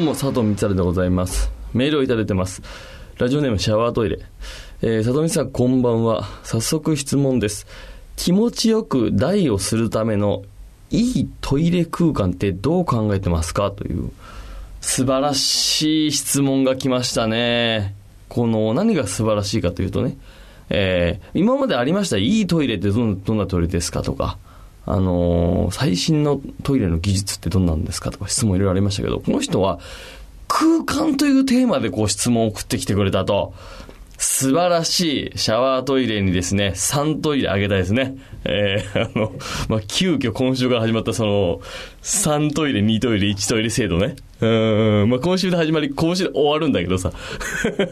うも佐藤光晴でございます。メールをいただいてます。ラジオネームシャワートイレ、えー、佐藤光さんこんばんは。早速質問です。気持ちよく台をするためのいいトイレ空間ってどう考えてますか？という素晴らしい質問が来ましたね。この何が素晴らしいかというとね、えー今までありましたいいトイレってどんなトイレですかとか。あのー最新のトイレの技術ってどんなんですかとか質問いろいろありましたけど、この人は空間というテーマでこう質問を送ってきてくれたと。素晴らしいシャワートイレにですね、3トイレあげたいですね。えー、あの、まあ、急遽今週から始まったその、3トイレ、2トイレ、1トイレ制度ね。うん、まあ、今週で始まり、今週で終わるんだけどさ。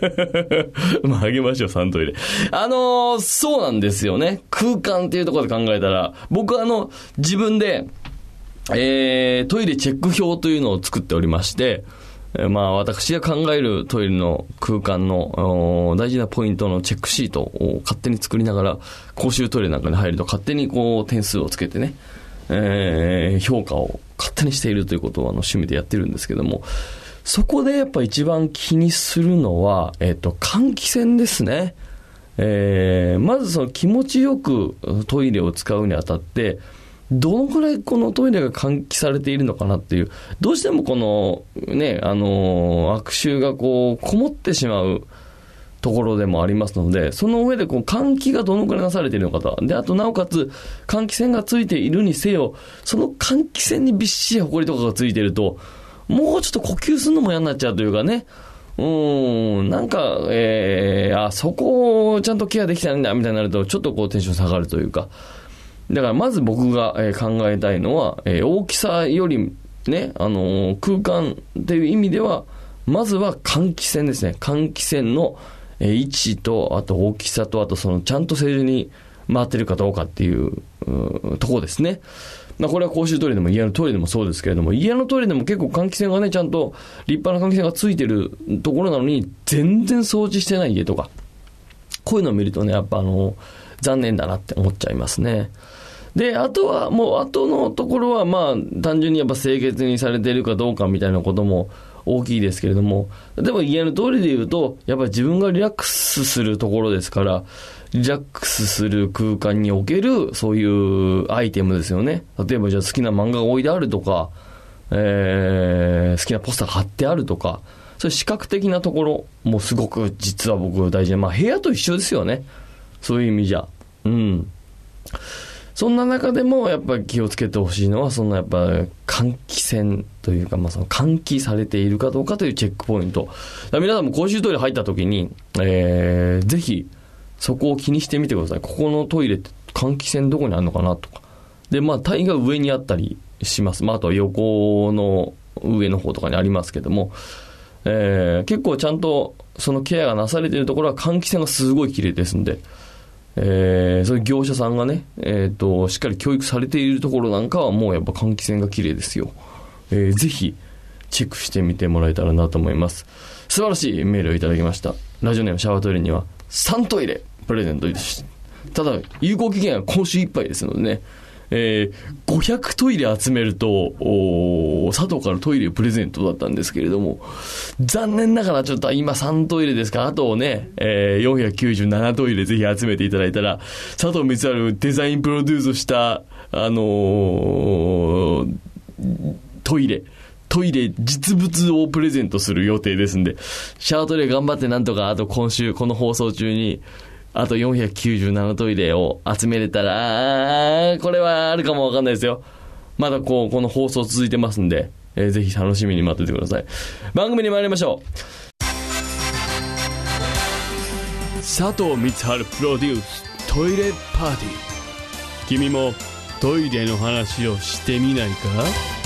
まあ、あげましょう、3トイレ。あのーそうなんですよね。空間っていうところで考えたら、僕はあの、自分で、えー、トイレチェック表というのを作っておりまして、まあ、私が考えるトイレの空間の大事なポイントのチェックシートを勝手に作りながら、公衆トイレなんかに入ると勝手にこう点数をつけてね、えー評価を勝手にしているということをあの趣味でやってるんですけども、そこでやっぱ一番気にするのは、えっ、と、換気扇ですね。えーまずその気持ちよくトイレを使うにあたって、どのくらいこのトイレが換気されているのかなっていう、どうしてもこのね、あの悪臭がこう、こもってしまうところでもありますので、その上でこう換気がどのくらいなされているのかと。で、あとなおかつ、換気扇がついているにせよ、その換気扇にびっしり埃とかがついていると、もうちょっと呼吸するのも嫌になっちゃうというかね、うん、なんか、えー、あ、そこをちゃんとケアできてないんだ、みたいになると、ちょっとこうテンション下がるというか。だからまず僕が、え考えたいのは、え大きさよりね、あの空間っていう意味では、まずは換気扇ですね。換気扇の、え位置と、あと大きさと、あとそのちゃんと正常に回ってるかどうかっていう、うとこですね。まあこれは公衆トイレでも家のトイレでもそうですけれども、家のトイレでも結構換気扇がね、ちゃんと立派な換気扇がついてるところなのに、全然掃除してない家とか、こういうのを見るとね、やっぱあの、残念だなって思っちゃいますね。で、あとは、もう、後のところは、まあ、単純にやっぱ清潔にされているかどうかみたいなことも大きいですけれども、例えば家の通りで言うと、やっぱり自分がリラックスするところですから、リラックスする空間における、そういうアイテムですよね。例えばじゃあ好きな漫画が置いてあるとか、えー好きなポスター貼ってあるとか、そういう視覚的なところもすごく実は僕大事で、まあ部屋と一緒ですよね。そういう意味じゃ。うん。そんな中でもやっぱり気をつけてほしいのは、そのやっぱ換気扇というか、まあその換気されているかどうかというチェックポイント。皆さんも公衆トイレ入った時に、えー、ぜひそこを気にしてみてください。ここのトイレって換気扇どこにあるのかなとか。で、まあ大概上にあったりします。まああとは横の上の方とかにありますけども、えー結構ちゃんとそのケアがなされているところは換気扇がすごい綺麗ですんで、えーそういう業者さんがね、えっ、と、しっかり教育されているところなんかはもうやっぱ換気扇が綺麗ですよ。えーぜひ、チェックしてみてもらえたらなと思います。素晴らしいメールをいただきました。ラジオネームシャワートイレには3トイレプレゼントいたし、ただ、有効期限は今週いっぱいですのでね、えー500トイレ集めると、おー佐藤からトイレプレゼントだったんですけれども、残念ながらちょっと今3トイレですか、あとね、えー497トイレぜひ集めていただいたら、佐藤光晴デザインプロデュースした、あのートイレ、トイレ実物をプレゼントする予定ですんで、シャワートイレ頑張ってなんとか、あと今週、この放送中に、あと497トイレを集めれたら、これはあるかもわかんないですよ。まだこう、この放送続いてますんで、えーぜひ楽しみに待っててください。番組に参りましょう。佐藤光晴プロデューストイレパーティー。君もトイレの話をしてみないか？